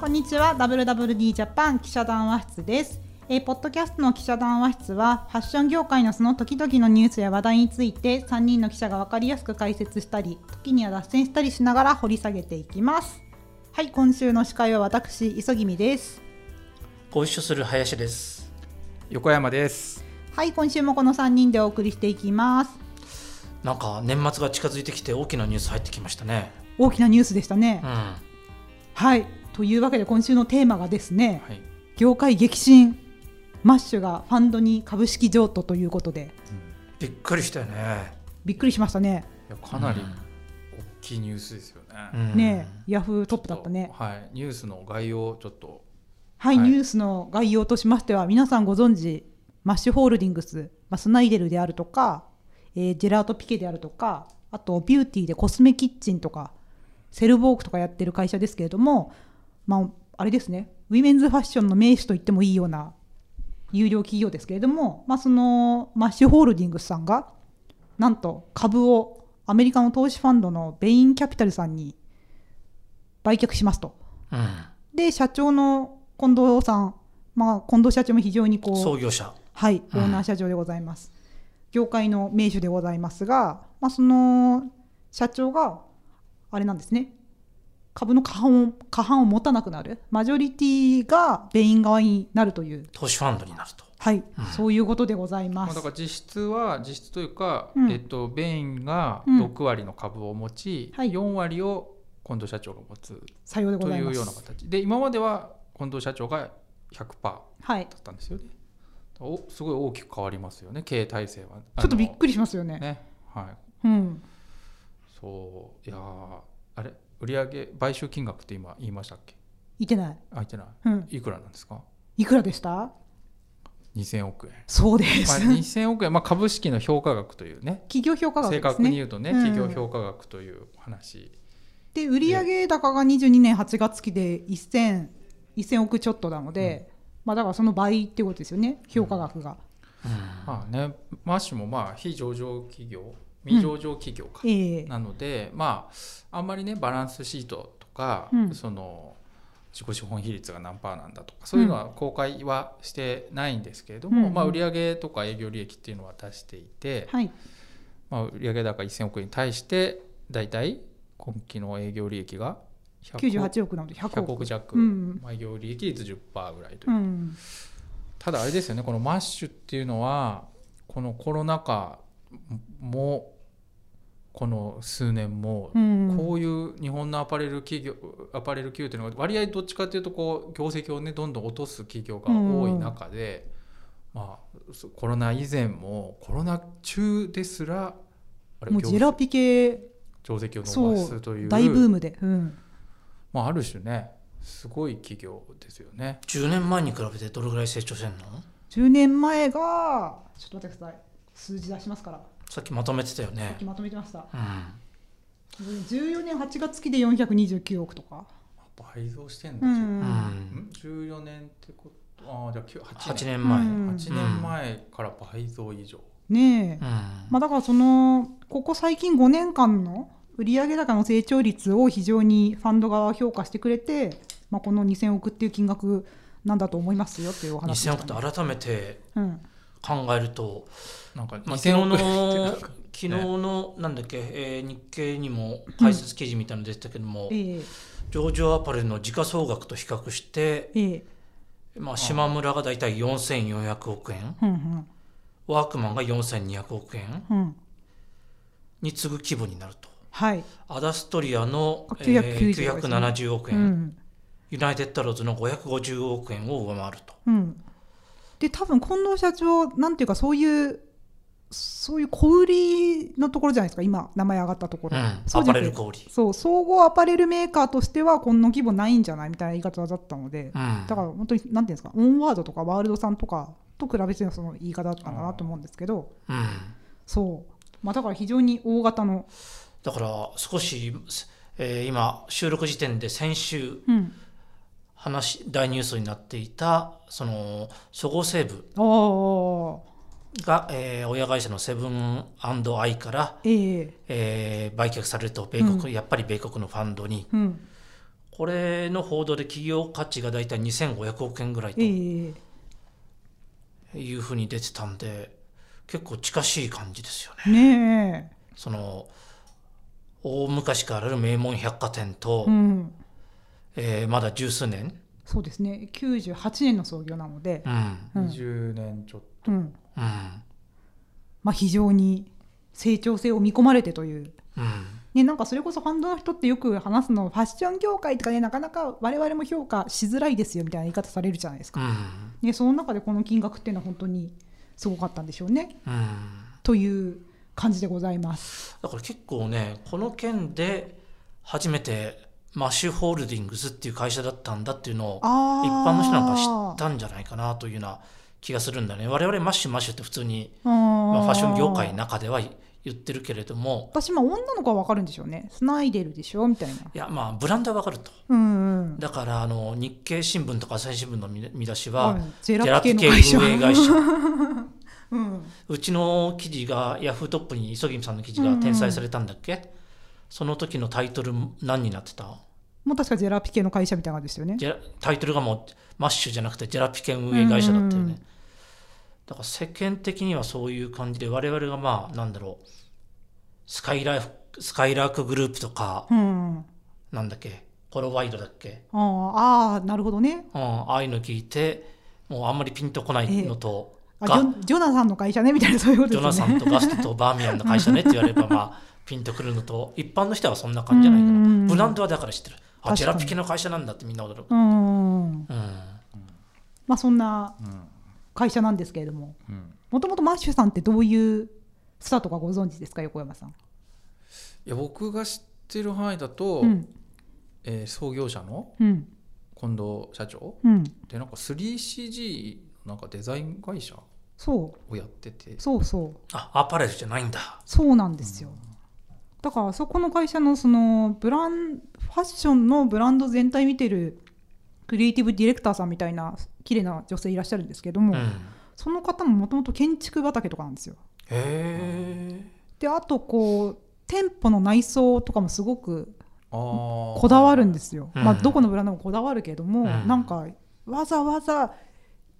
こんにちは WWD ジャパン記者談話室です、えーポッドキャストの記者談話室はファッション業界のその時々のニュースや話題について3人の記者が分かりやすく解説したり時には脱線したりしながら掘り下げていきますはい今週の司会は私磯君ですご一緒する林です。横山です。はい今週もこの3人でお送りしていきますなんか年末が近づいてきて大きなニュース入ってきましたね。大きなニュースでしたね、うん。ははいというわけで今週のテーマがですねい。業界激震マッシュがファンドに株式譲渡ということで。びっくりしたよね。びっくりしましたね。いやかなり大きいニュースですよね。うん。ねえヤフートップだったね。はい、ニュースの概要をちょっと。はい、はい。ニュースの概要としましては皆さんご存知マッシュホールディングス、まあ、スナイデルであるとか、えージェラートピケであるとかあとビューティーでコスメキッチンとかセルボークとかやってる会社ですけれども、まあ、あれですねウィメンズファッションの名手と言ってもいいような有料企業ですけれども、まあ、そのマッシュホールディングスさんがなんと株をアメリカの投資ファンドのベインキャピタルさんに売却しますと。うん。で社長の近藤さん、まあ、近藤社長も非常にこう、創業者。はい、オーナー社長でございます、業界の名手でございますが、まあ、その社長があれなんですね株の過半を過半を持たなくなる。マジョリティがベイン側になるという、投資ファンドになると。はい。そういうことでございます。だから実質は実質というか、うん。えっと、ベインがうん。6割の株を持ち、はい。4割を近藤社長が持つ。とざいうような形。で今までは近藤社長が100%だはい、ったんですよね。おすごい大きく変わりますよね。経営体制は。ちょっとびっくりしますよね。ねはいうん、そういやーあれ売上買収金額って今言いましたっけ？いてない、あ言ってない。うん、いくらなんですか？いくらでした？2000億円。そうでまあ、す、2000億円、まあ、株式の評価額というね。企業評価額正ですね。確に言うとね、うん。企業評価額という話。で売上高が22年8月期で 1000, 1000億ちょっとなので、まあ、だからその倍ってことですよね。評価額が、まあねマッシュもまあ非上場企業未上場企業か、ええなのでまああんまりねバランスシートとか、うん。その自己資本比率が何パーなんだとかそういうのは公開はしてないんですけれども、うんまあ、売上とか営業利益っていうのは出していて、はい。まあ、売上高1000億円に対して大体今期の営業利益が100 98億なので100 100億億弱、うん。まあ、営業利益率10%ぐらいという。う、ん。ただあれですよねこのマッシュっていうのはこのコロナ禍もこの数年もうん。こういう日本のアパレル企業アパレル企業っていうのが割合どっちかっていうとこう業績をねどんどん落とす企業が多い中で、まあそコロナ以前もコロナ中ですらあれ業もうジェラピケ。業績をそ伸ばすうという大ブームで、うん、まあ、ある種ねすごい企業ですよね。10年前に比べてどれぐらい成長してんの？10年前がちょっと待ってください数字出しますから。さっきまとめてたよさっねき。まとめてました。うん。14年8月期で429億とか。倍増してんうだ、うん。ん。ん、14年ってことああじゃあ9 8 8年。年前。ううん。ん。8年前から倍増以上、ねえ、まあ、だからそのここ最近5年間の売上高の成長率を非常にファンド側は評価してくれて、まあ、この2000億っていう金額なんだと思いますよっていうお話で2000したね、億って改めてうん、考えると、なんかまあ、昨日2000の億昨日のなんだっけ、えー日経にも解説記事みたいなの出てたけども、ええ。上場アパレルの時価総額と比較して、ええ。まあ、島村がだいたい4400億円。うんうん。ワークマンが4200億円。うん。に次ぐ規模になると。はい、アダストリアの、あえー990ですね970億う円、ん。ユナイテッドローズの550億円を上回ると。うん、で多分近藤社長なんていうかそういうそういう小売りのところじゃないですか今名前上がったところ、うん、アそうじゃなくてパレル小売り、そう総合アパレルメーカーとしてはこの規模ないんじゃないみたいな言い方だったので、うん、だから本当になんていうんですかオンワードとかワールドさんとかと比べてのその言い方だったんだなと思うんですけど。うん、そう、まあ、だから非常に大型の、だから少し、えー今収録時点で先週うん、話大ニュースになっていたそのそごう・西武が、えー親会社のセブンアイから、えええー売却されると米国、やっぱり米国のファンドに。うん。これの報道で企業価値が大体2500億円ぐらいとええいうふうに出てたんで結構近しい感じですよね。ねその大昔からある名門百貨店と、え、うん、えーまだ十数年、そうですね。98年の創業なので。う、ん。うん。20年ちょっうん。うん。まあ、非常に成長性を見込まれてという、うん。ね、なんかそれこそファンドの人ってよく話すのファッション業界とかねなかなか我々も評価しづらいですよみたいな言い方されるじゃないですか、うん。ね、その中でこの金額っていうのは本当にすごかったんでしょうね。うん。という感じでございます。だから結構ねこの件で初めてマッシュホールディングスっていう会社だったんだっていうのを一般の人なんか知ったんじゃないかなというような気がするんだね。我々マッシュマッシュって普通に、まあ、ファッション業界の中では言ってるけれども。私まあ女の子は分かるんでしょうね。スナイデルでしょみたいな。いやまあブランドはわかると。うんうん。だからあの日経新聞とか朝日新聞の見見出しははいジェラピ系ラピ系運営会社。うん、うちの記事がヤフートップに磯君さんの記事が転載されたんだっけ、その時のタイトル何になってた？もう確かジェラピ系の会社みたいな感じですよね。ジェラタイトルがもうマッシュじゃなくてジェラピケン運営会社だったよね、うん。うんうんだから世間的にはそういう感じで我々がまあなんだろう。スカイライフスカイラークグループとか、うん、なんだっけ？コロワイドだっけ、あーあーなるほどね。うん、ああいうの聞いてもうあんまりピンとこないのと、あがジョジョナサンの会社ねみたいなそういうことジですよね。ョナサンとガストとバーミヤンの会社ねって言われれば まあピンとくるのと一般の人はそんな感じじゃないかな。うんブランドはだから知ってる。あジェラピケの会社なんだってみんな驚く、うんうん、まあそんなうん。会社なんですけれどもうん。もともとマッシュさんってどういうスタートかご存知ですか横山さん？いや僕が知ってる範囲だと、うん。えー創業者のうん。近藤社長。うん、でなんか 3CG のなんかデザイン会社そう。をやってて。そうそう。あアパレルじゃないんだ。そうなんですよ。だからそこの会社のそのブランファッションのブランド全体見てるクリエイティブディレクターさんみたいな綺麗な女性いらっしゃるんですけども、うん。その方ももともと建築畑とかなんですよ。へえであとこう店舗の内装とかもすごくこだわるんですよ。うん。まあ、どこのブランドもこだわるけども、うん。なんかわざわざ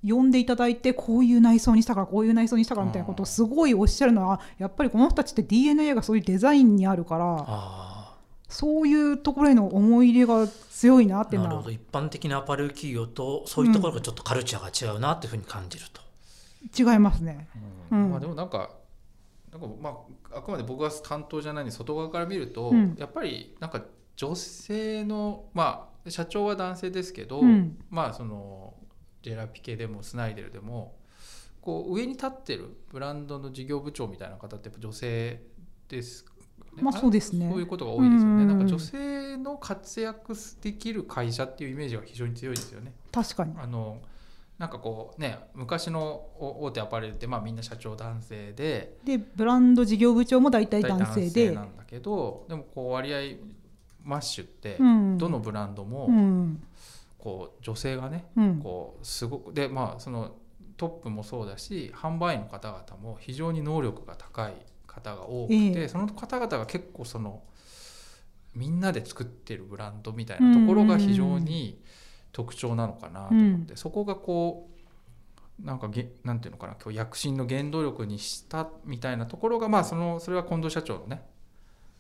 呼んでいただいてこういう内装にしたからこういう内装にしたからみたいなことをすごいおっしゃるのはやっぱりこの人たちって DNA がそういうデザインにあるからあそういうところへの思い入れが強いなっていうのは。あなるほど。一般的なアパレル企業とそういうところがちょっとカルチャーが違うなっていうふうに感じると、違いますね。うん。うん。まあでもなんかなんかまああくまで僕が担当じゃないのに外側から見ると、うん。やっぱりなんか女性のまあ社長は男性ですけど、うん。まあそのジェラピケでもスナイデルでもこう上に立ってるブランドの事業部長みたいな方ってやっぱ女性ですまあそうですねそういうことが多いですよね。うんなんか女性の活躍できる会社っていうイメージが非常に強いですよね。確かに。あのなんかこうね昔のお大手アパレルってまあみんな社長男性ででブランド事業部長も大体男性で。なんだけどでもこう割合マッシュってうんどのブランドもうんこう女性がねうん。こうすごくでまあそのトップもそうだし販売員の方々も非常に能力が高い方が多くて、ええ。その方々が結構そのみんなで作ってるブランドみたいなところが非常に特徴なのかなと思って、そこがこうなんかげなんていうのかな今日躍進の原動力にしたみたいなところがまあそのそれは近藤社長のね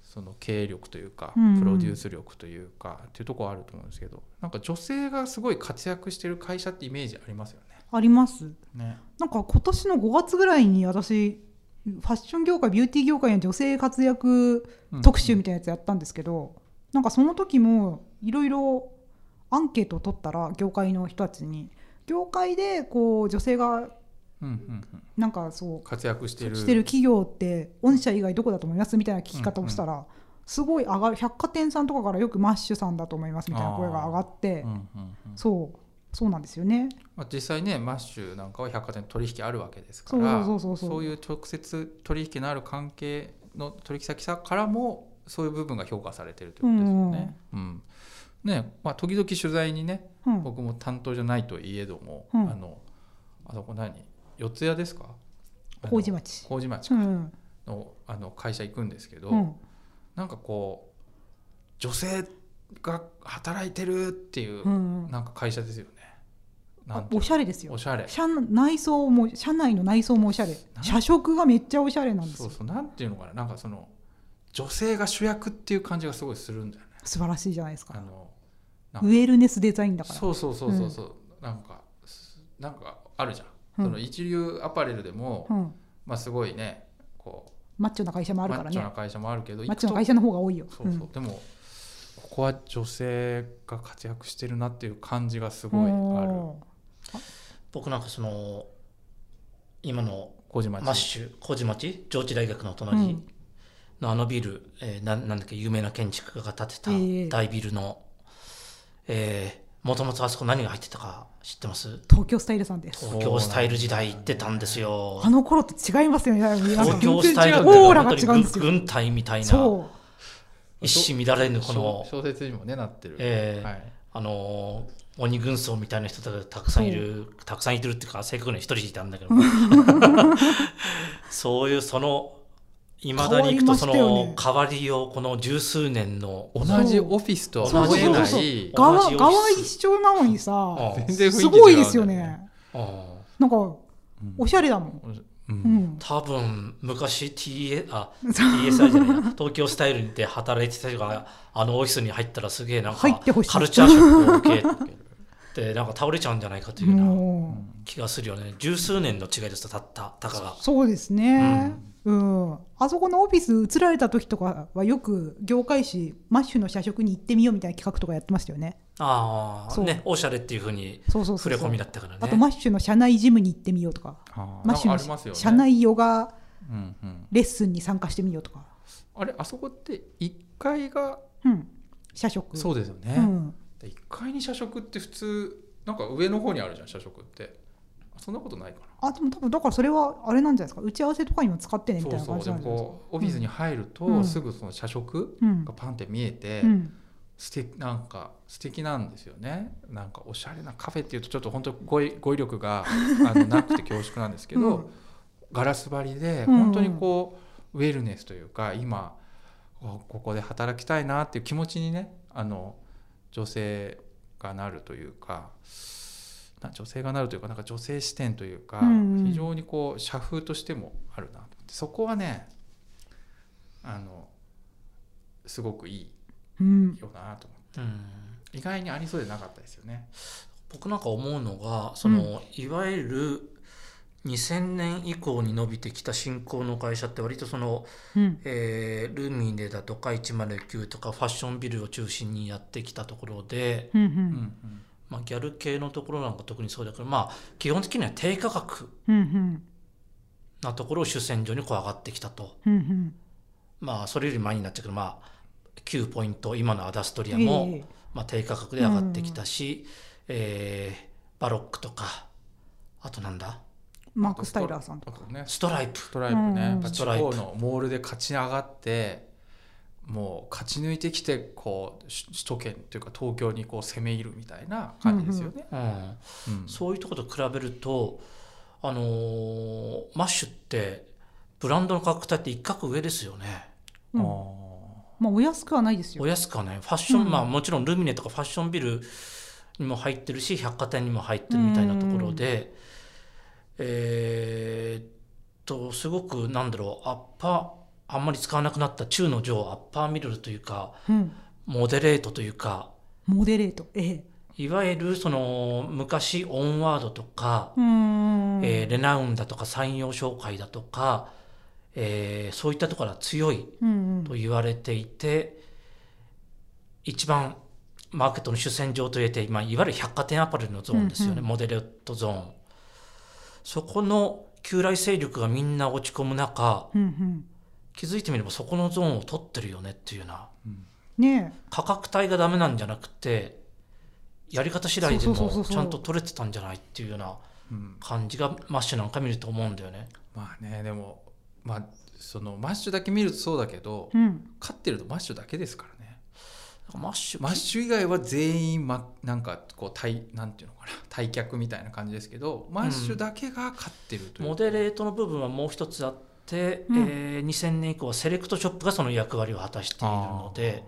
その経営力というかうんうんプロデュース力というかっていうところはあると思うんですけどなんか女性がすごい活躍してる会社ってイメージありますよあります。ね。ねなんか今年の5月ぐらいに私ファッション業界ビューティー業界の女性活躍特集みたいなやつやったんですけど、なんかその時もいろいろアンケートを取ったら業界の人たちに業界でこう女性がうんうんうん、なんかそう活躍してる。してる企業って御社以外どこだと思いますみたいな聞き方をしたら、すごい上がる百貨店さんとかからよくマッシュさんだと思いますみたいな声が上がって、うんうんうんそうそうなんですよね。まあ、実際ねマッシュなんかは百貨店と取引あるわけですかそうらそうそうそう。そういう直接取引のある関係の取引先さからもそういう部分が評価されてるということですよね。うん。ねまあ、時々取材にねうん、僕も担当じゃないといえども、うん。あのあそこ何？四谷ですか？麹町。麹町か。うん。の,、あの会社行くんですけど、うん。なんかこう女性が働いてるっていう、うんなんか会社ですよね。おしゃれですよ。おしゃれ。社内装も社内の内装もおしゃれ。な社食がめっちゃおしゃれなんですよ。そうそう。なんていうのかな？なんかその女性が主役っていう感じがすごいするんだよね。素晴らしいじゃないですか。あのウェルネスデザインだから。そうそうそうそうそう、なんかなんかあるじゃん。うん。その一流アパレルでも、うん、まあすごいねこマッチョな会社もうあるからね。マッチョな会社もあるけどマッチョな会社の方が多いよ。とそうそう、でもここは女性が活躍してるなっていう感じがすごいある。お僕なんかその今の小島マッシュ麹町？上智大学の隣。のあのビル、えーななんだっけ有名な建築家が建てたええ大ビルの、えーもともとあそこ何が入ってたか知ってます？東京スタイルさんです。東京スタイル時代行ってたんですよ。あの頃と違いますよね。東京スタイルってオーラが本当に違うんですよ。軍軍隊みたいなそ一糸乱れぬこの小、小説にもねなってる、えーはい、あのー鬼軍曹みたいな人がたくさんいるたくさんいてるっていうか正確には一人いたんだけど そういうそのいまだに行くとその変わりをこの十数年の同じオフィスとはそう思えなそうい同側一緒なのにさすごいですよね。あなんかうんおしゃれだもん、多分昔 TSI じゃないな東京スタイルで働いてた人があのオフィスに入ったらすげえなんか入ってほしい。カルチャーショックを受けてなんか倒れちゃうんじゃないかというようなも気がするよね。十数年の違いですとたったたかが。うそうですね、うんあそこのオフィス移られた時とかはよく業界誌マッシュの社食に行ってみようみたいな企画とかやってましたよね。そう。ああねおしゃれっていうふうにそうそうそうそう。触れ込みだったからね。あとマッシュの社内ジムに行ってみようとか。マッシュなんかありますよね。の社内ヨガうんうん、レッスンに参加してみようとか、あれあそこって1階がうん、社食。そうですよね、うん、で1階に社食って普通なんか上の方にあるじゃん社食って。あそんなことないかな。あでも多分だからそれはあれなんじゃないですか。打ち合わせとかにも使ってねみたいな感じそうそうでもなんですか。こうオフィスに入ると、うん。すぐその社食うん。がパンって見えて、うん。素敵なんか素敵なんですよね。なんかおしゃれなカフェっていうとちょっと本当語彙語彙力があの なくて恐縮なんですけど、うん。ガラス張りでうん。本当にこう、ウェルネスというか今こここで働きたいなっていう気持ちにねあの女性がなるというかな女性がなるというかなんか女性視点というか、非常にこう社風としてもあるなと思ってそこはねあのすごくいいうん。よなと思って。うん意外にありそうでなかったですよね。僕なんか思うのがその、いわゆる2000年以降に伸びてきた新興の会社って割とその、うん。えールミネだとか109とかファッションビルを中心にやってきたところで、うんううんんまあ、ギャル系のところなんか特にそうだけどまあ基本的には低価格うんうん。なところを主戦場にこう上がってきたと。うんうん。まあそれより前になっちゃうけどまあ9ポイント今のアダストリアも、ええ。まあ、低価格で上がってきたし、えーバロックとかあとなんだ？マーク・スタイラーさんとか。ね。ストライプ。ストライプね、うん。ストライプ方のモールで勝ち上がってもう勝ち抜いてきてこう首首都圏というか東京にこう攻め入るみたいな感じですよね。うんうん。そういうところと比べると、あのーマッシュってブランドの価格帯って一角上ですよね。うん。あまあお安くはないですよ。お安くはね、ファッション、うん。まあもちろんルミネとかファッションビルにも入ってるし、百貨店にも入ってるみたいなところで、えーっと、すごくなんだろう、アッパー、あんまり使わなくなった中の上、アッパーミルルというか、うん。モデレートというか、モデレートええ。いわゆるその昔オンワードとか、えーレナウンだとか山陽商会だとか、えーそういったところは強いうんうん。と言われていて一番マーケットの主戦場といえて今いわゆる百貨店アパレルのゾーンですよね、うんうん。モデレートゾーン。そこの旧来勢力がみんな落ち込む中うんうん気づいてみればそこのゾーンを取ってるよねっていうような。ね価格帯がダメなんじゃなくてやり方次第でもちゃんと取れてたんじゃないっていうようなうん。感じがマッシュなんか見ると思うんだよね。まあねでもまあそのマッシュだけ見るとそうだけど、えうん。勝ってるとマッシュだけですからね。マッシュマッシュ以外は全員、ま、なんかこう対なんていうのかな対客みたいな感じですけどマッシュだけが勝ってるという、モデレートの部分はもう一つあって、うん。えー2000年以降はセレクトショップがその役割を果たしているので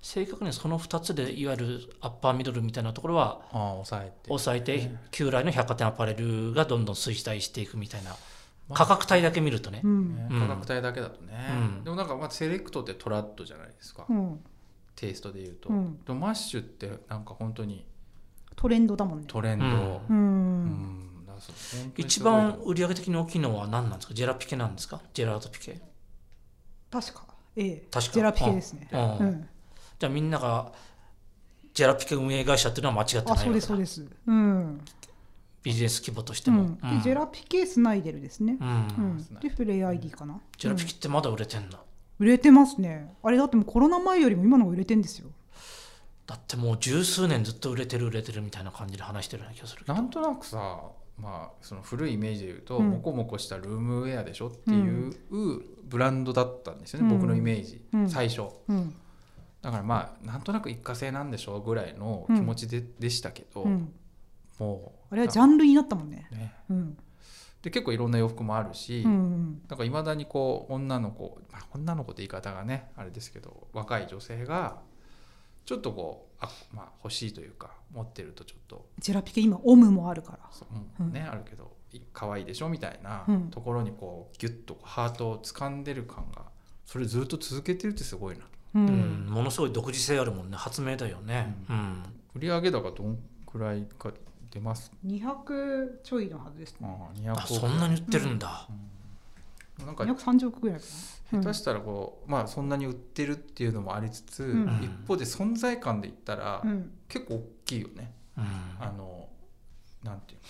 正確にその2つでいわゆるアッパーミドルみたいなところはああ抑えて。抑えて旧来の百貨店アパレルがどんどん衰退していくみたいな価格帯だけ見るとね、うん。価格帯だけだとね、うん。でもなんかまあセレクトってトラッドじゃないですか、うん。テイストで言うと、うん。でもマッシュってなんか本当にトレンドだもんね。トレンド、うん一番売上的に大きいのは何なんですか？ジェラピケなんですか？ジェラートピケ。確か。ええ。確か。ジェラピケですね。うん。うん。じゃあみんながジェラピケ運営会社っていうのは間違ってないあそうですそうです。うん。ビジネス規模としても、うん。でジェラピケスナイデルですね。うん。うん。でフレイ ID かな。ジェラピケってまだ売れてんの、売れてますね。あれだってもうコロナ前よりも今の方が売れてんですよ。だってもう十数年ずっと売れてる売れてるみたいな感じで話してるような気がするけど。なんとなくさまあその古いイメージで言うと、うん。モコモコしたルームウェアでしょっていうブランドだったんですよね、うん。僕のイメージ、うん。最初。うん。だからまあなんとなく一過性なんでしょうぐらいの気持ちで,、でしたけど、うん。もうあれはジャンルになったもんね。ね。うん。で結構いろんな洋服もあるし、うんなんかいまだにこう女の子、まあ、女の子って言い方がねあれですけど若い女性がちょっとこうあ、まあ、欲しいというか持ってるとちょっと。ジェラピケ今オムもあるから。そううんね、あるけどい可愛いでしょみたいなうん。ところにこうギュッとハートを掴んでる感がそれずっと続けてるってすごいなううん。ん、ものすごい独自性あるもんね。発明だよね、うん。売上高どんくらいか出ます？200ちょいのはずですね。ああ200億。あそんなに売ってるんだ、なんか230億ぐらいかな。下手したらこう、まあそんなに売ってるっていうのもありつつ、うん。一方で存在感で言ったら、うん。結構大きいよね。うん。あのなんていうの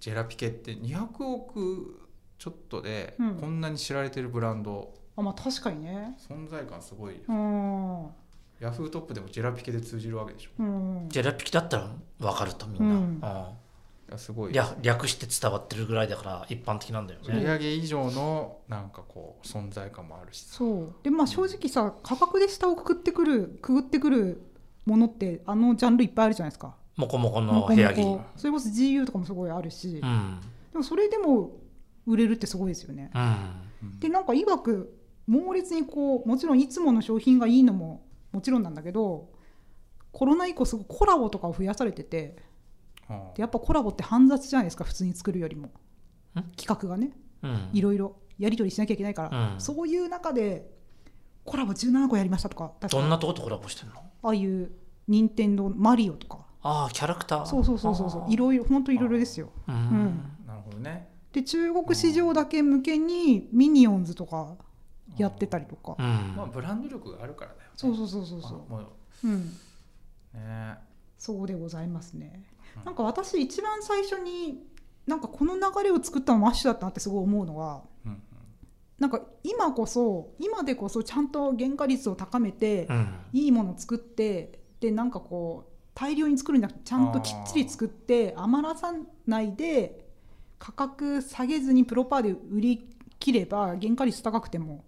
ジェラピケって200億ちょっとでうん。こんなに知られてるブランド、あまあ確かにね。存在感すごいヤフートップでもジェラピケで通じるわけでしょ。うんジェラピケだったら分かるとみんな、うん。うん。いやすごい略略して伝わってるぐらいだから一般的なんだよ売ね、上以上のなんかこう存在感もあるし。そう。でまあ正直さ価格で下をくくってくるくぐってくるものってあのジャンルいっぱいあるじゃないですか。モコモコの部屋着。コそれこそ GU とかもすごいあるし、うん。でもそれでも売れるってすごいですよね。うん。でなんかいわく猛烈にこうもちろんいつもの商品がいいのももちろんなんだけどコロナ以降すごいコラボとかを増やされててあでやっぱコラボって煩雑じゃないですか普通に作るよりも。企画がね。うん。いろいろ。やり取りしなきゃいけないから、うん。そういう中でコラボ17個やりましたとかどんなとことコラボしてんの？ああいう任天堂マリオとか。ああキャラクター。そうそうそうそういろいろ本当いろいろですよ。うん。うん。なるほどね。で中国市場だけ向けにミニオンズとかやってたりとか、うん。まあブランド力があるからだよね。そうそうそうそうそう。ううん。ね。そうでございますね。うんなんか私一番最初になんかこの流れを作ったのマッシュだったなってすごい思うのはうんうん。なんか今こそ今でこそちゃんと原価率を高めて、うん。いいものを作ってでなんかこう大量に作るんじゃなくてちゃんときっちり作って余らさないで価格下げずにプロパーで売り切れば原価率高くても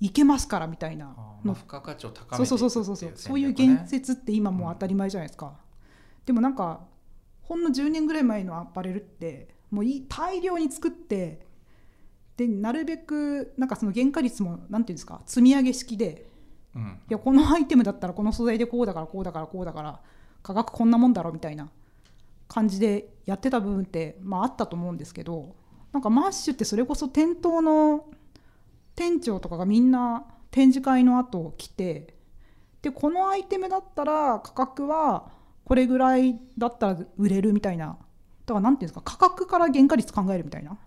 いけますからみたいなあーまあの付加価値を高そうめていくそうそうそうそうってそういう言説って今もう当たり前じゃないですか、でもなんかほんの10年ぐらい前のアパレルってもうい大量に作ってでなるべくなんかその原価率もなんていうんですか積み上げ式でうん。いやこのアイテムだったらこの素材でこうだからこうだからこうだから価格こんなもんだろみたいな感じでやってた部分って、まあ、あったと思うんですけどなんかマッシュってそれこそ店頭の店長とかがみんな展示会の後来てでこのアイテムだったら価格はこれぐらいだったら売れるみたいな。だからなんていうんですか価格から原価率考えるみたいな。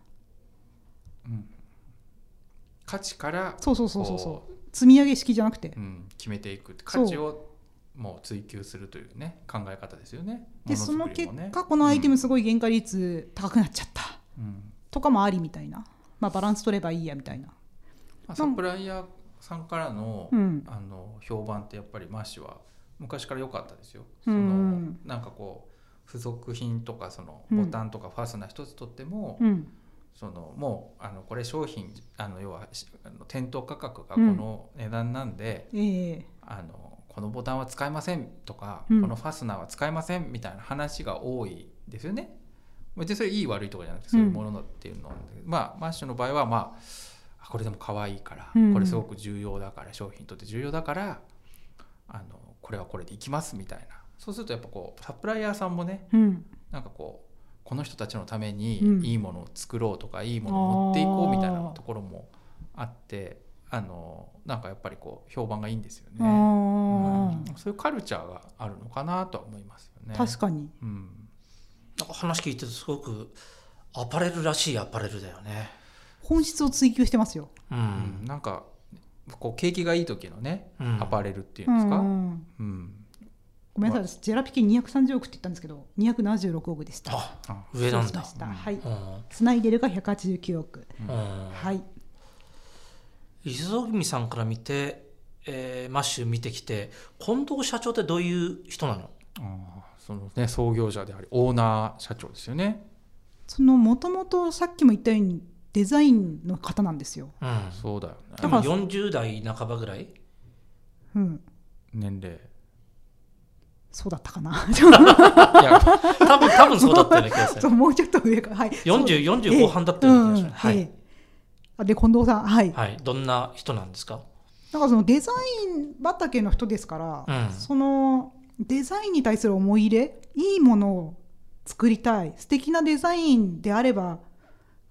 価値からそうそうそうそうそこう積み上げ式じゃなくて。う、うん、決めていく。価値をもう追求するというね考え方ですよね。でもその結果このアイテムすごい原価率高くなっちゃった、うん。とかもありみたいな、まあ、バランス取ればいいやみたいな、まあ、サプライヤーさんからの,、うん。あの評判ってやっぱりマッシュは昔から良かったですよ。うん。そのなんかこう付属品とかそのうん。ボタンとかファスナー一つとっても、うん。そのもうあのこれ商品あの要はしあの店頭価格がこの値段なんで、ええ。あのこのボタンは使えませんとか、うん。このファスナーは使えませんみたいな話が多いですよね。別にそれいい悪いとかじゃなくてそういうものだっていうのなんまあマッシュの場合はまああこれでも可愛いから、うん。これすごく重要だから商品にとって重要だからあのこれはこれでいきますみたいな。そうするとやっぱこうサプライヤーさんもねうん。なんかこうこの人たちのためにうん。いいものを作ろうとか、いいものを持っていこうみたいなところもあってあのなんかやっぱりこう評判がいいんですよね、あうーん。そういうカルチャーがあるのかなとは思いますよね。確かに。うん。なんか話聞いててすごくアパレルらしいアパレルだよね。本質を追求してますよ、ううんん。なんかこう景気がいい時のね、うん。アパレルっていうんですか、うんうん。ごめんなさい、私ジェラピケ230億って言ったんですけど276億でした。あ、あ上なんだ。はい。うん。スナイデルが189億、うんうん。はい。磯君さんから見て、えーマッシュ見てきて近藤社長ってどういう人なの？あーそのね創業者でありオーナー社長ですよね。そのもともとさっきも言ったようにデザインの方なんですよ、うん。そうだよね。でも40代半ばぐらい？うん、年齢。そうだったかな。いや多分多分そうだったような気がする。そうもうちょっと上か。はい。40 40ええ。後半だったような気がする。うん。はい。えで近藤さんはい、はい。どんな人なんですか？なんかそのデザイン畑の人ですから、うん。そのデザインに対する思い入れいいものを作りたい素敵なデザインであれば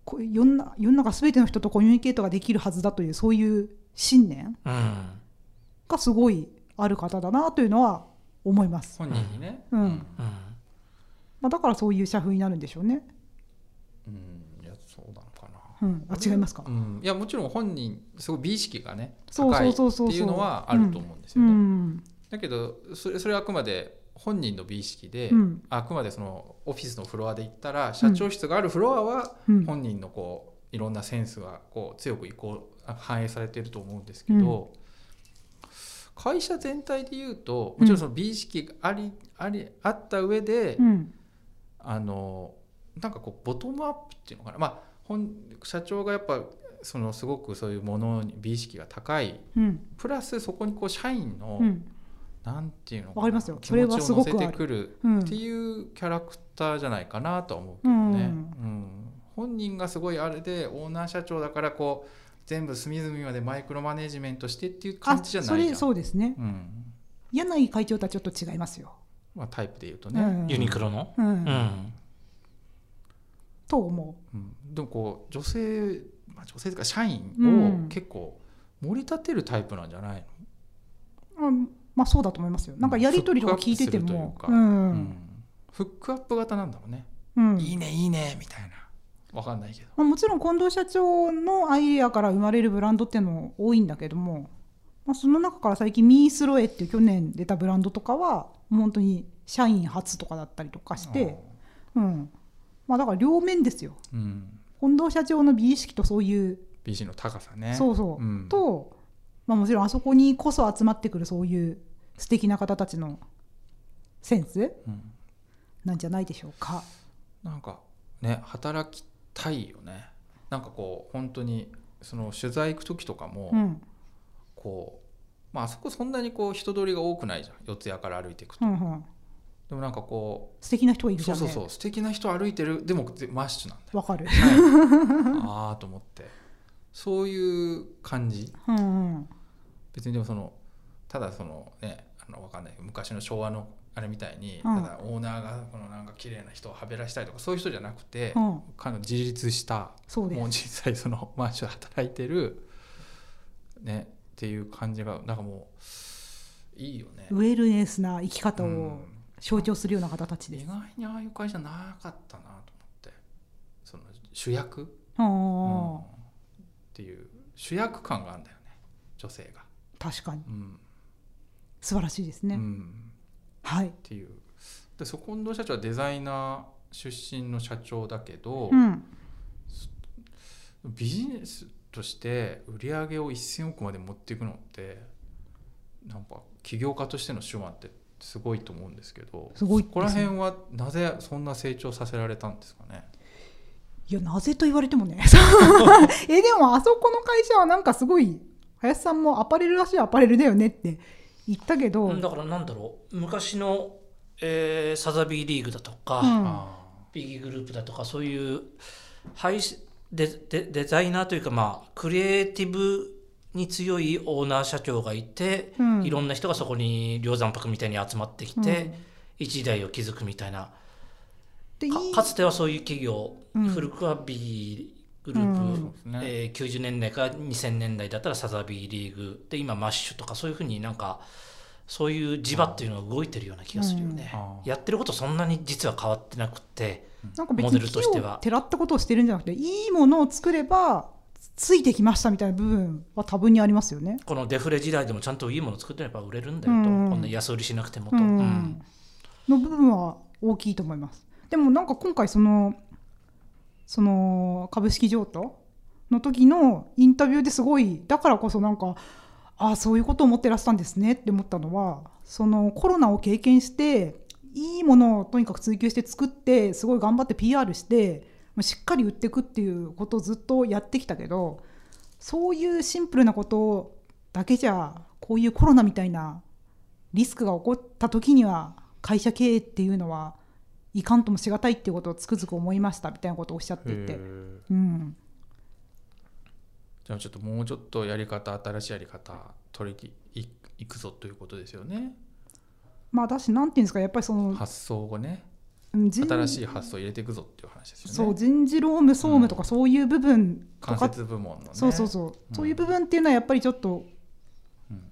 世の中世の中全ての人とコミュニケートができるはずだというそういう信念うん。がすごいある方だなというのは思います、本人にね。うん。うん。まあ、だからそういう社風になるんでしょうね、うん。いやそうなのかな。うん、あ違いますか、うん、いやもちろん本人すごい美意識がねそう高いっていうのはあると思うんですうよね。ん。だけどそれそれはあくまで本人の美意識で、うん。あくまでそのオフィスのフロアで言ったら社長室があるフロアはうん。本人のこういろんなセンスがこう強く移行反映されていると思うんですけど、会社全体で言うともちろんその美意識があり、ありあった上で、うん。あのなんかこうボトムアップっていうのかな、まあ、本社長がやっぱそのすごくそういうものに美意識が高い。うん。プラスそこにこう社員の、うんなんていうのかなわかりますよ。気それは持ちを乗せすごくある。てくるうん。っていうキャラクターじゃないかなとは思うけどね、うん。うん。本人がすごいあれでオーナー社長だからこう全部隅々までマイクロマネジメントしてっていう感じじゃないじゃん。そうですね。うん。柳井会長とはちょっと違いますよ、まあ、タイプで言うとね、うん。ユニクロの？うん。うん。と思う。ん。でもこう女性、まあ、女性というか社員うん。を結構盛り立てるタイプなんじゃないの、う、うん、まあそうだと思いますよ。なんかやり取りとか聞いてても。うフッうん。ん。フックアップ型なんだろうね、うん。いいねいいねみたいな。わかんないけど。まあ、もちろん近藤社長のアイデアから生まれるブランドっていうのも多いんだけども、まあ、その中から最近ミースロエっていう去年出たブランドとかはもう本当に社員初とかだったりとかして、うん。まあ、だから両面ですよ。うん。近藤社長の美意識とそういう、美人の高さね。そうそう、うん。と、まあ、もちろんあそこにこそ集まってくるそういう素敵な方たちのセンスうん。なんじゃないでしょうか。なんかね働きたいよね。なんかこう本当にその取材行く時とかも、うん。こうまああそこそんなにこう人通りが多くないじゃん。四谷から歩いていくと、うんうん、でもなんかこ素敵な人がいうるじそうゃんねそうそう。素敵な人歩いてる。でもぜマッシュなんだよ。わかる、ああと思ってそういう感じ。うんうん。別にでもそのただそのねあのわかんない。昔の昭和のあれみたいに、うん。ただオーナーがこのなんか綺麗な人をはべらしたいとかそういう人じゃなくて、うん、かの自立したもう実際そのマンションで働いてるねっていう感じがなんかもういいよね。ウェルネスな生き方をうん象徴するような方たちです。意外にああいう会社なかったなと思って。その主役、うん。うんっていう主役感があるんだよね女性が。確かにうん素晴らしいですね。うんはい。っていうでそ近藤社長はデザイナー出身の社長だけど、うん。ビジネスとして売り上げを1000億まで持っていくのってなんか起業家としての手腕ってすごいと思うんですけどすごいねそこら辺はなぜそんな成長させられたんですかね？いやなぜと言われてもね。えでもあそこの会社はなんかすごい林さんもアパレルらしいアパレルだよねって言ったけど。うんだからなんだろう。昔の、えーサザビーリーグだとか、うん。あビギーグループだとかそういうハイデデデザイナーというかまあクリエイティブに強いオーナー社長がいて、うん。いろんな人がそこに梁山泊みたいに集まってきて、一時代を築くみたいなでいいかかつてはそういう企業、うん古くは B グループ、うん。えー90年代から2000年代だったらサザビーリーグで今マッシュとかそういうふうになんかそういう地場っていうのが動いてるような気がするよね、うん。やってることそんなに実は変わってなくてなんか別モデに木ルとしては。をてらったことをしてるんじゃなくていいものを作ればついてきましたみたいな部分は多分にありますよね。このデフレ時代でもちゃんといいもの作ってれば売れるんだよと、うん。こんな安売りしなくてもと、ううんん。の部分は大きいと思います。でもなんか今回そのその株式譲渡の時のインタビューですごいだからこそなんかああそういうことを思ってらしたんですねって思ったのはそのコロナを経験していいものをとにかく追求して作ってすごい頑張って PR してしっかり売っていくっていうことをずっとやってきたけどそういうシンプルなことだけじゃこういうコロナみたいなリスクが起こった時には会社経営っていうのはいかんともしがたいっていうことをつくづく思いましたみたいなことをおっしゃっていて、うん、じゃあちょっともうちょっとやり方新しいやり方取りいいくぞということですよね。まあだしなんていうんですかやっぱりその発想をね。新しい発想を入れていくぞっていう話ですよね。そう人事労務総務とかそういう部分と間か、接部門のね。そうそうそう、そういう部分っていうのはやっぱりちょっとうん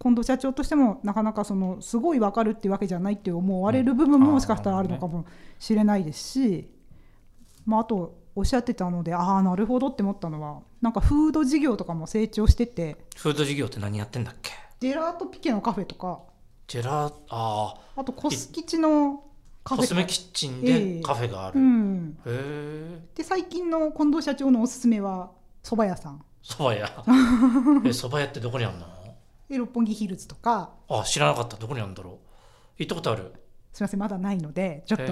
近藤社長としてもなかなかそのすごい分かるっていうわけじゃないって思われる部分ももしかしたらあるのかもしれないですし、まあ、あとおっしゃってたのでああなるほどって思ったのはなんかフード事業とかも成長してて。フード事業って何やってんだっけ？ジェラートピケのカフェとか。ジェラーああとコス吉のあカフェコスメキッチンえでえカフェがある、へうん、えで最近の近藤社長のおすすめは蕎麦屋さん。そば屋。えそば屋ってどこにあるの？で六本木ヒルズとか。あ知らなかった。どこにあるんだろう。行ったことある。すみませんまだないのでちょっと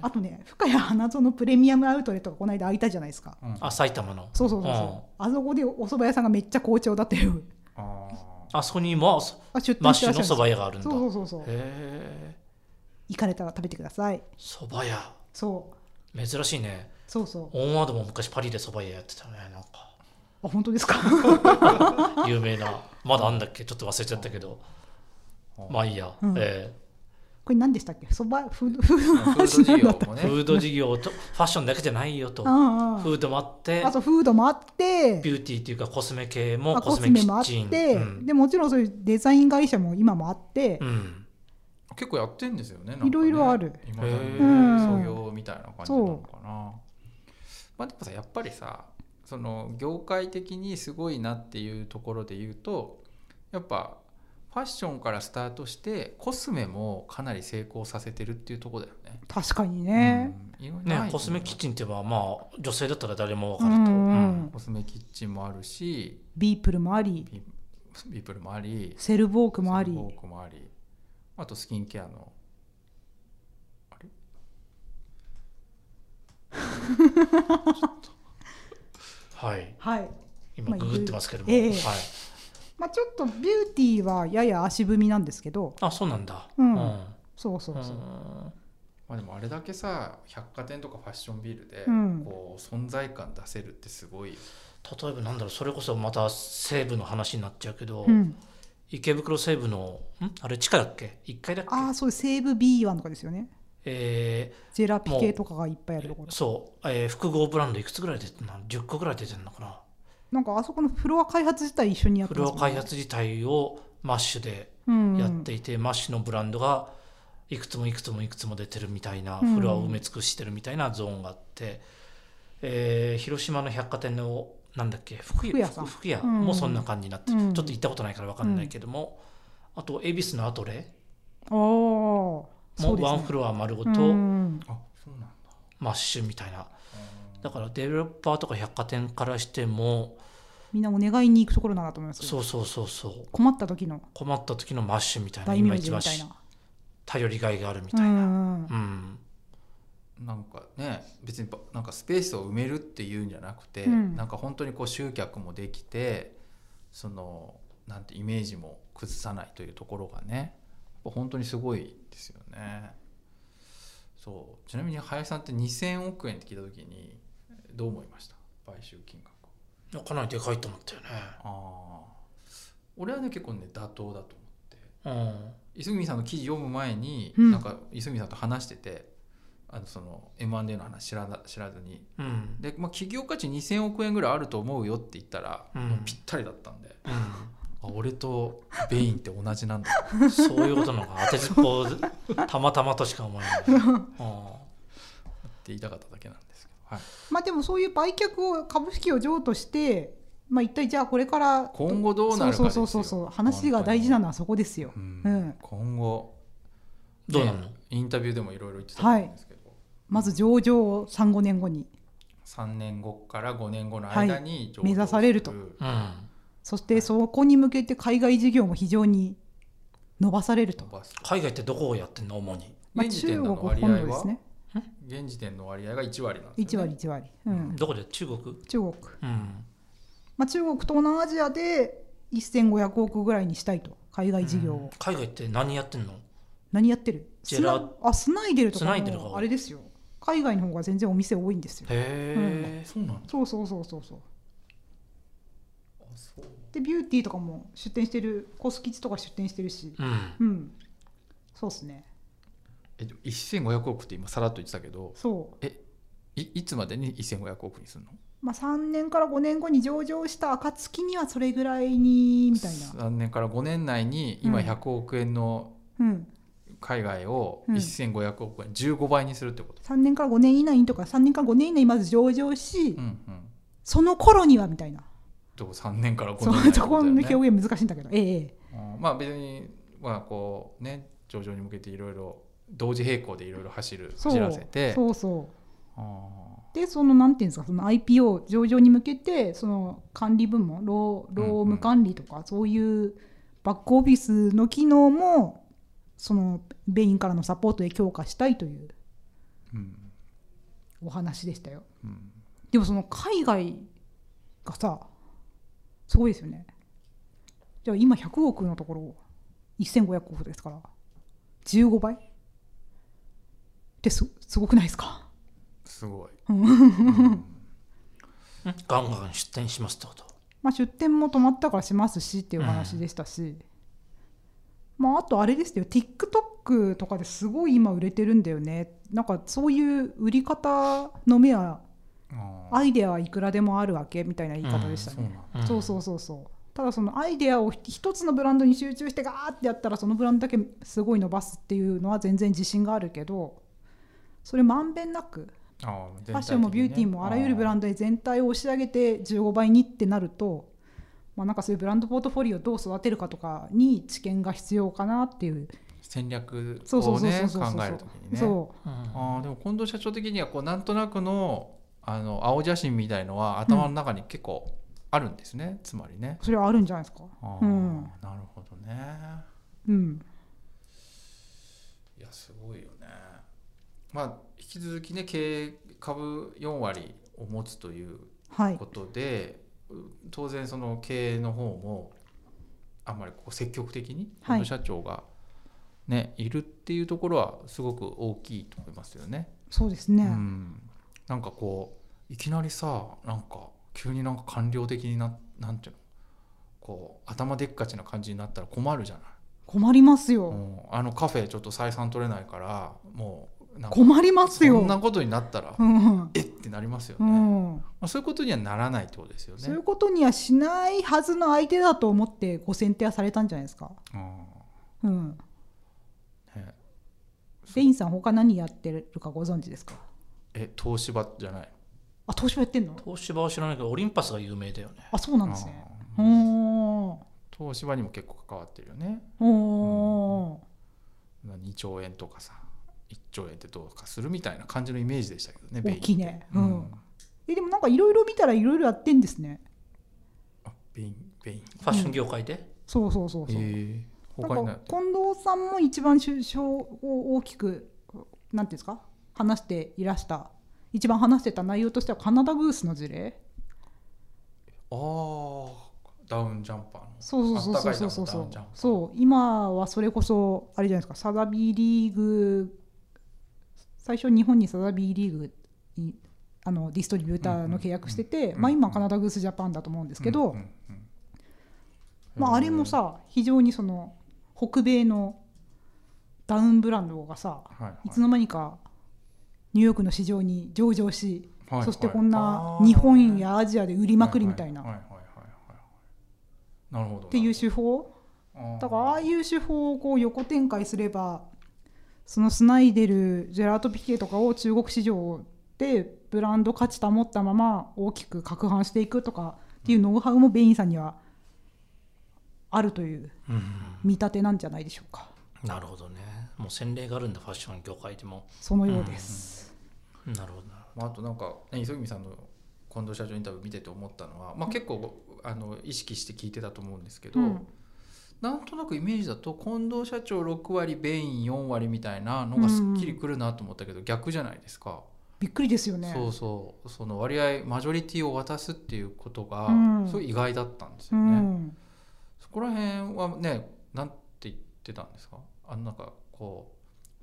あとね深谷花園プレミアムアウトレットがこの間開いたじゃないですか。うん。あ埼玉の。そうそうそうそう。あそこでお蕎麦屋さんがめっちゃ好調だっていう。ああそこにもあ出マッシュのそば屋があるんだ。そうそうそうそう。へえ行かれたら食べてください。そば屋。そう。珍しいね。そうそう。オンワードも昔パリでそば屋やってたねなんかあ本当ですか？有名な。まだあんだっけ？ちょっと忘れちゃったけど。まあいいや、うん。えこれ何でしたっけ？蕎麦フード？フード事業。なんだったもねえフード事業とファッションだけじゃないよと。ああフードもあって。あとフードもあって。ビューティーっていうかコスメ系もあココスメキスメもあって、うん。でもちろんそういうデザイン会社も今もあって、うん。結構やってんですよねなんかね。いろいろある。今創業みたいな感じなのかな。まあでもさやっぱりさその業界的にすごいなっていうところで言うとやっぱファッションからスタートしてコスメもかなり成功させてるっていうところだよね。確かにね、うん。いろいろないねコスメキッチンって言えばまあ女性だったら誰もわかうると、んうんうん。コスメキッチンもあるしビープルもあり。ビビープルもありセルボークもあり。セルボークもあり。あとスキンケアのあれ？はい。はい、まあ今ググってますけども、ええ。はい、まあ、ちょっとビューティーはやや足踏みなんですけど。あそうなんだ。うん。うん。そうそうそう、まあでもあれだけさ百貨店とかファッションビルでうん。こう存在感出せるってすごい、例えばなんだろうそれこそまた西武の話になっちゃうけど、うん、池袋西武のん？あれ地下だっけ？1階だっけ？ああそういう西武 B1 とかですよねえジェラピケとかがいっぱいあるところ。ーそう、えー複合ブランドいくつぐらい出てるの10個ぐらい出てるのかな。なんかあそこのフロア開発自体一緒にやってフロア開発自体をマッシュでうん。やっていて、マッシュのブランドがいくつもいくつもいくつも出てるみたいな、うん。フロアを埋め尽くしてるみたいなゾーンがあって、えー広島の百貨店のなんだっけ福福屋福屋うん。もそんな感じになってる、うん。ちょっと行ったことないから分かんないけども、あと恵比寿のアトレああそうワンフロア丸ごとうん。あそうなんだマッシュみたいな、だからデベロッパーとか百貨店からしてもみんなお願いに行くところなんだと思います。よそうそうそうそう。困った時の。困った時のマッシュみたいな今一番人みたいな。頼りがいがあるみたういな、ん。うん。なんかね別にばなんかスペースを埋めるっていうんじゃなくて、うん。なんか本当にこう集客もできてそのなんてイメージも崩さないというところがねぱ本当にすごいですよね。そう。ちなみに林さんって2000億円って聞いた時にどう思いました？買収金額。かなりでかいと思ったよね。ああ俺はね結構ね妥当だと思って。うん。泉さんの記事読む前に、うん。なんか泉さんと話しててあのその M&A の話知らな知らずに。うん。で、まあ、企業価値2000億円ぐらいあると思うよって言ったら、うん。もうぴったりだったんで俺とベインって同じなんだ。んそういうことなのか。当てずっぽうたまたまとしか思えない、う。ん。って言いたかっただけなんですけど、はい、まあでもそういう売却を株式を譲渡してまあ一体じゃあこれから今後どうなるかですよ。そうそうそうそう話が大事なのはそこですよ、うん。うん。今後。どうなの？ね。インタビューでもいろいろ言ってたんですけど、まず上場を35年後に。3年後から5年後の間に上場目指されると。すうんそしてそこに向けて海外事業も非常に伸ばされると。海外ってどこをやってんの？主に。まあ、現時中国点での割合は？本土ですね。現時点の割合が1割なんです1よ、ね、割1割、うん、どこで？中国？中国、うん。まあ、中国東南アジアで1500億ぐらいにしたいと。海外事業を、海外って何やってんの？何やってる？ジェラ？スナあスナイデルとか。あれですよ。海外の方が全然お店多いんですよ。へえ、そうなんだ。そうそうそうそうそうでビューティーとかも出店してるコスキチとか出店してるし。うん。うん。そうですね。えでも1500億って今さらっと言ってたけどそう。いいつまでに1500億にするの？まあ3年から5年後に上場した暁にはそれぐらいにみたいな。3年から5年内に今うん。100億円のうん。海外をうん。1500億円15倍にするってこと、3年から5年以内にとか3年から5年以内にまず上場し、うんうん。その頃にはみたいなどう3年から5そ年うそこの表現難しいんだけど。えまあ別にまあこうね上場に向けていろいろ同時並行でいろいろ走る走らせて。そうそあうでそのなんていうんですかその IPO 上場に向けてその管理部門労労務管理とか、そういうバックオフィスの機能もそのベインからのサポートで強化したいというお話でしたよ。うん。でもその海外がさすごいですよね。じゃあ今100億のところ1500億ですから15倍？ってすすごくないですか？すごい、うん。ガンガン出店しますってこと？まあ出店も止まったからしますしっていう話でしたし、まああとあれですよ。TikTok とかですごい今売れてるんだよね。なんかそういう売り方の目はアイデアはいくらでもあるわけみたいな言い方でしたね、うんうんそうそうそうそう。ただそのアイデアを一つのブランドに集中してガーってやったらそのブランドだけすごい伸ばすっていうのは全然自信があるけどそれまんべんなくファッションもビューティーもあらゆるブランンドで全体を押し上げて15倍にってなると、まあ、なんかそういうブランドポートフォリオをどう育てるかとかに知見が必要かなっていう。戦略そうそうそうをね考えるときにね。そうん。あーでも近藤社長的にはこうなんとなくのあの青写真みたいのは頭の中に結構あるんですね、つまりね。うそれはあるんじゃないですか？あー、うん。なるほどね。うん。いやすごいよね。まあ引き続きね経営株4割を持つというはい。ことで、う当然その経営の方もあんまりこう積極的に社長がね、い、るっていうところはすごく大きいと思いますよね。そうですね、うん、なんかこういきなりさなんか急になんか官僚的にななんていうの？こう頭でっかちな感じになったら困るじゃない？困りますよ、うんあのカフェちょっと採算取れないからもうなんか困りますよそんなことになったら、うんえっ？てなりますようね、まん、あ、そういうことにはならないってことですよね。そういうことにはしないはずの相手だと思ってご選定はされたんじゃないですか。うんうん。ねベインさん他何やってるかご存知ですか？え東芝じゃない？あ、東芝やってんの？東芝は知らないけどオリンパスが有名だよね。あ、そうなんですね。東芝にも結構関わってるよね。おー。2兆円とかさ1兆円ってどうかするみたいな感じのイメージでしたけどね大きいね。うん。え、でもなんかいろいろ見たらいろいろやってんですね。あベインベイン。ファッション業界で、そうそうそうそう。えー、他にな近藤さんも一番首相を大きくなんていうんですか？話していらした一番話してた内容としてはカナダグースの事例。あーダウンジャンパーの。そうそうそうそうそうそう。あったかいダウンジャンパー。そう今はそれこそあれじゃないですか。サザビーリーグ最初日本にサザビーリーグにあのディストリビューターの契約してて、まあ、今カナダグースジャパンだと思うんですけど、まあ、あれもさ非常にその北米のダウンブランドがさ、いつの間にかニューヨークの市場に上場し、はいはいそしてこんな日本やアジアで売りまくりみたいな、っていう手法。だからああいう手法をこう横展開すればそのスナイデルジェラートピケとかを中国市場でブランド価値保ったまま大きく拡販していくとかっていうノウハウもベインさんにはあるといううん。見立てなんじゃないでしょうか。なるほどね。もう洗礼があるんだファッション業界でも。そのようです、なるほどまあ、あとなんか、ね、磯君さんの近藤社長インタビュー見てて思ったのは、まあ、結構あの意識して聞いてたと思うんですけど、うん。なんとなくイメージだと近藤社長6割ベイン4割みたいなのがすっきりくるなと思ったけど、逆じゃないですか、びっくりですよね。そうそう。その割合マジョリティを渡すっていうことがうん。すごい意外だったんですうよね。ん、そこら辺はねなんて言ってたんですか？あのなんかこう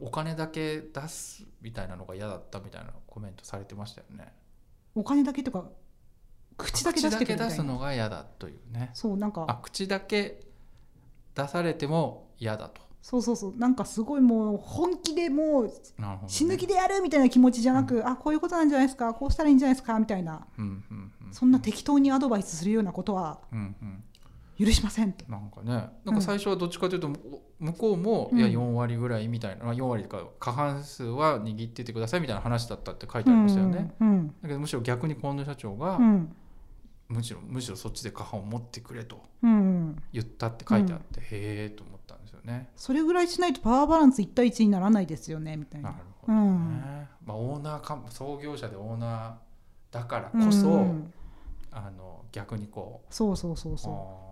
お金だけ出すみたいなのが嫌だったみたいなコメントされてましたよね。お金だけとか口だけ出してく口だけ出すのが嫌だというね。そうなんあか口だけ出されても嫌だと。そうそうそう。なんかすごいもう本気でもう死ぬ気でやるみたいな気持ちじゃなく、あこういうことなんじゃないですかこうしたらいいんじゃないですかみたいな。うんうんうん。そんな適当にアドバイスするようなことはうんうん許しませんと。なんかねなんか最初はどっちかというと向こうも、うん。いや4割ぐらいみたいな、まあ4割とか過半数は握っててくださいみたいな話だったって書いてありましたよね、うんだけどむしろ逆に近藤社長が、うん。むしろむしろそっちで過半を持ってくれとうん言ったって書いてあって、へえと思ったんですよね。それぐらいしないとパワーバランス1対1にならないですよねみたいな。なるほどね。うん。まあオーナーか創業者でオーナーだからこそ、うん。あの逆にこうそうそうそうそあーまあ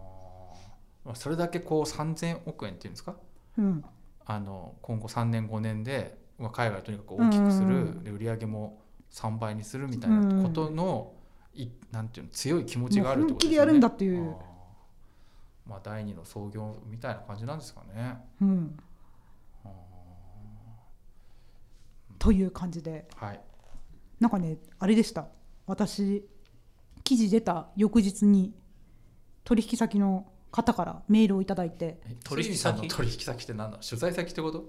それだけこう3000億円っていうんですか？う。うん。あの今後3年5年で、まあ、海外をとにかく大きくする、うんで売り上げも3倍にするみたいなことの、いなんていうの強い気持ちがあるってことですよね。もう本気でやるんだっていう。まあ第二の創業みたいな感じなんですかね。うん、あという感じで。ーはい。なんかねあれでした。私記事出た翌日に取引先の方からメールをいただいて。え取引先？取引先って何だ？取材先ってこと？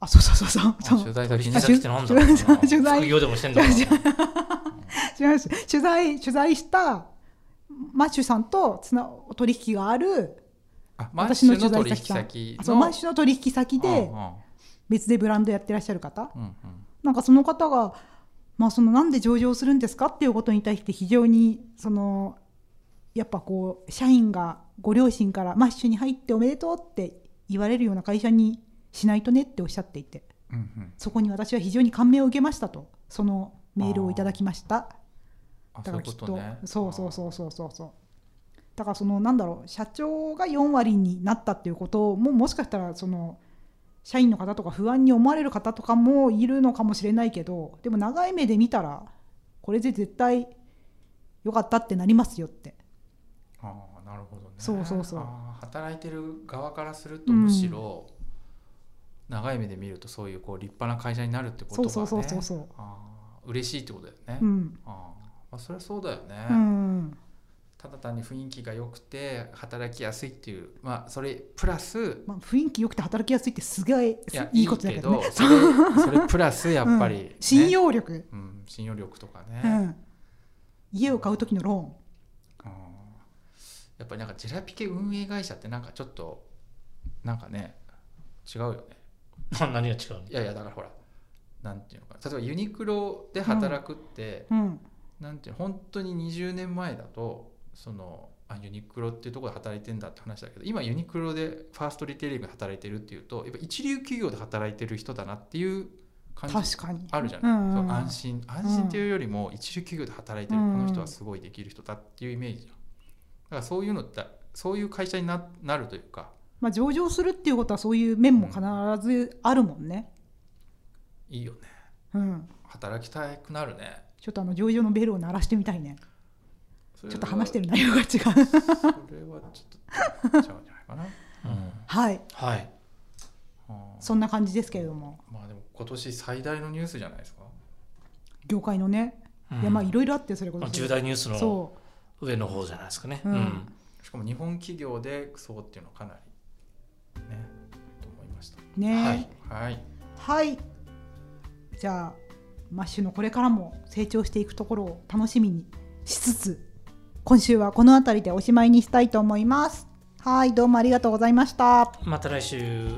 あそうそうそうそう。あそう。取材先取引先ってなんだろうな。取材。副業でもしてんだろうな。違います取材取材したマッシュさんとつな取引があるあマッ私のシュの取材先さんそうマッシュの取引先で別でブランドやってらっしゃる方。うんうん。なんかその方が、まあ、そのなんで上場するんですかっていうことに対して非常にそのやっぱこう社員がご両親からマッシュに入っておめでとうって言われるような会社にしないとねっておっしゃっていてうんうん。そこに私は非常に感銘を受けましたとそのメールをいただきました。だからきっことね。そうそうそうそうそうそう。だからそのなんだろう社長が4割になったっていうことももしかしたらその社員の方とか不安に思われる方とかもいるのかもしれないけどでも長い目で見たらこれで絶対良かったってなりますよってああなるほどね。そうそうそう。働いてる側からするとむしろ、長い目で見るとそういうこう立派な会社になるってことがねそうそうそうそうあー嬉しいってことだよね、うん、あーまあ、それはそうだよね、うん、ただ単に雰囲気が良くて働きやすいっていうまあそれプラスまあ、雰囲気良くて働きやすいってすごいいやいいことだけどね。それ それプラスやっぱり、ね。うん。信用力、うん、信用力とかね、うん、家を買う時のロあーやっぱりなんかジェラピケ運営会社ってなんかちょっとなんかね違うよね。な何が違うの？いやいやだからほらなんていうのかな。例えばユニクロで働くって、うん、なんていうの本当に20年前だとそのあユニクロっていうところで働いてんだって話だけど今ユニクロでファーストリテイリングで働いてるっていうとやっぱ一流企業で働いてる人だなっていう感じ確かに。あるじゃない、うんうんそう安心。安心っていうよりも一流企業で働いてる、うんこの人はすごいできる人だっていうイメージじゃんだからそういうのってそういう会社にななるというかまあ、上場するっていうことはそういう面も必ずあるもんね。いいよねうん。働きたくなるねちょっとあの上場のベルを鳴らしてみたいね。ちょっと話してる内容が違う。それはちょっと違うんじゃないかな、う んはい。はいうんそんな感じですけれども、まあでも今年最大のニュースじゃないですか業界のね、うんいやまあいろいろあってそれこそ。まあ重大ニュースのそ上の方じゃないですかね。うん。うん。しかも日本企業でそうっていうのはかなりねと思いました。ね。はい。はい。じゃあマッシュのこれからも成長していくところを楽しみにしつつ今週はこの辺りでおしまいにしたいと思います。はいどうもありがとうございました。また来週